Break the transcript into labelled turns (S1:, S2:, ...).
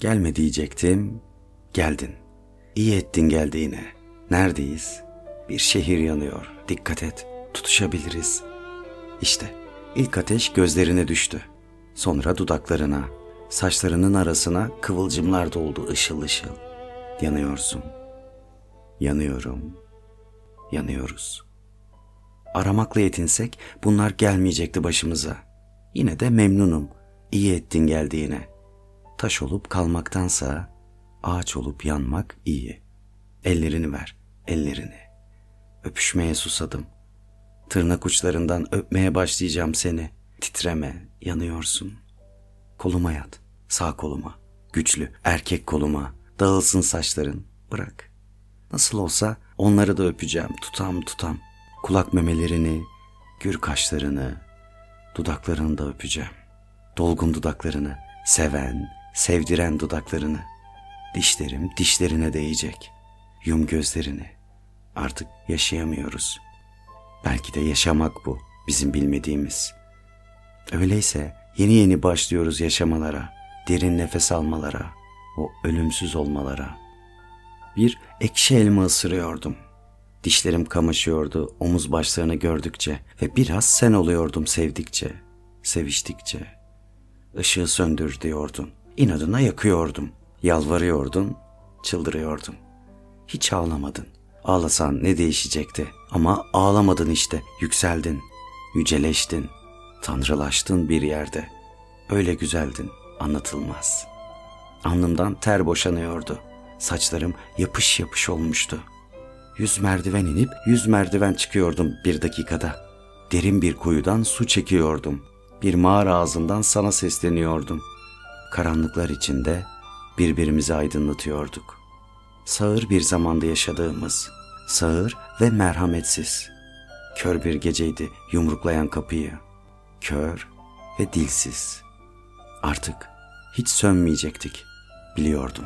S1: Gelme diyecektim, geldin. İyi ettin geldiğine. Neredeyiz? Bir şehir yanıyor. Dikkat et, tutuşabiliriz. İşte ilk ateş gözlerine düştü. Sonra dudaklarına, saçlarının arasına kıvılcımlar doldu ışıl ışıl. Yanıyorsun. Yanıyorum. Yanıyoruz. Aramakla yetinsek bunlar gelmeyecekti başımıza. Yine de memnunum. İyi ettin geldiğine. Taş olup kalmaktansa ağaç olup yanmak iyi. Ellerini ver, ellerini. Öpüşmeye susadım. Tırnak uçlarından öpmeye başlayacağım seni. Titreme, yanıyorsun. Koluma yat, sağ koluma. Güçlü, erkek koluma. Dağılsın saçların, bırak. Nasıl olsa onları da öpeceğim, tutam tutam. Kulak memelerini, gür kaşlarını, dudaklarını da öpeceğim. Dolgun dudaklarını, seven, sevdiren dudaklarını. Dişlerim dişlerine değecek. Yum gözlerini. Artık yaşayamıyoruz. Belki de yaşamak bu, bizim bilmediğimiz. Öyleyse yeni yeni başlıyoruz yaşamalara, derin nefes almalara, o ölümsüz olmalara. Bir ekşi elma ısırıyordum. Dişlerim kamaşıyordu omuz başlarını gördükçe ve biraz sen oluyordum sevdikçe, seviştikçe. Işığı söndür diyordun. İnadına yakıyordum. Yalvarıyordun, çıldırıyordum. Hiç ağlamadın. Ağlasan ne değişecekti? Ama ağlamadın işte, yükseldin, yüceleştin, tanrılaştın bir yerde. Öyle güzeldin, anlatılmaz. Alnımdan ter boşanıyordu. Saçlarım yapış yapış olmuştu. Yüz merdiven inip yüz merdiven çıkıyordum bir dakikada. Derin bir kuyudan su çekiyordum. Bir mağara ağzından sana sesleniyordum. Karanlıklar içinde birbirimizi aydınlatıyorduk. Sağır bir zamanda yaşadığımız, sağır ve merhametsiz. Kör bir geceydi yumruklayan kapıyı. Kör ve dilsiz. Artık hiç sönmeyecektik, biliyordum.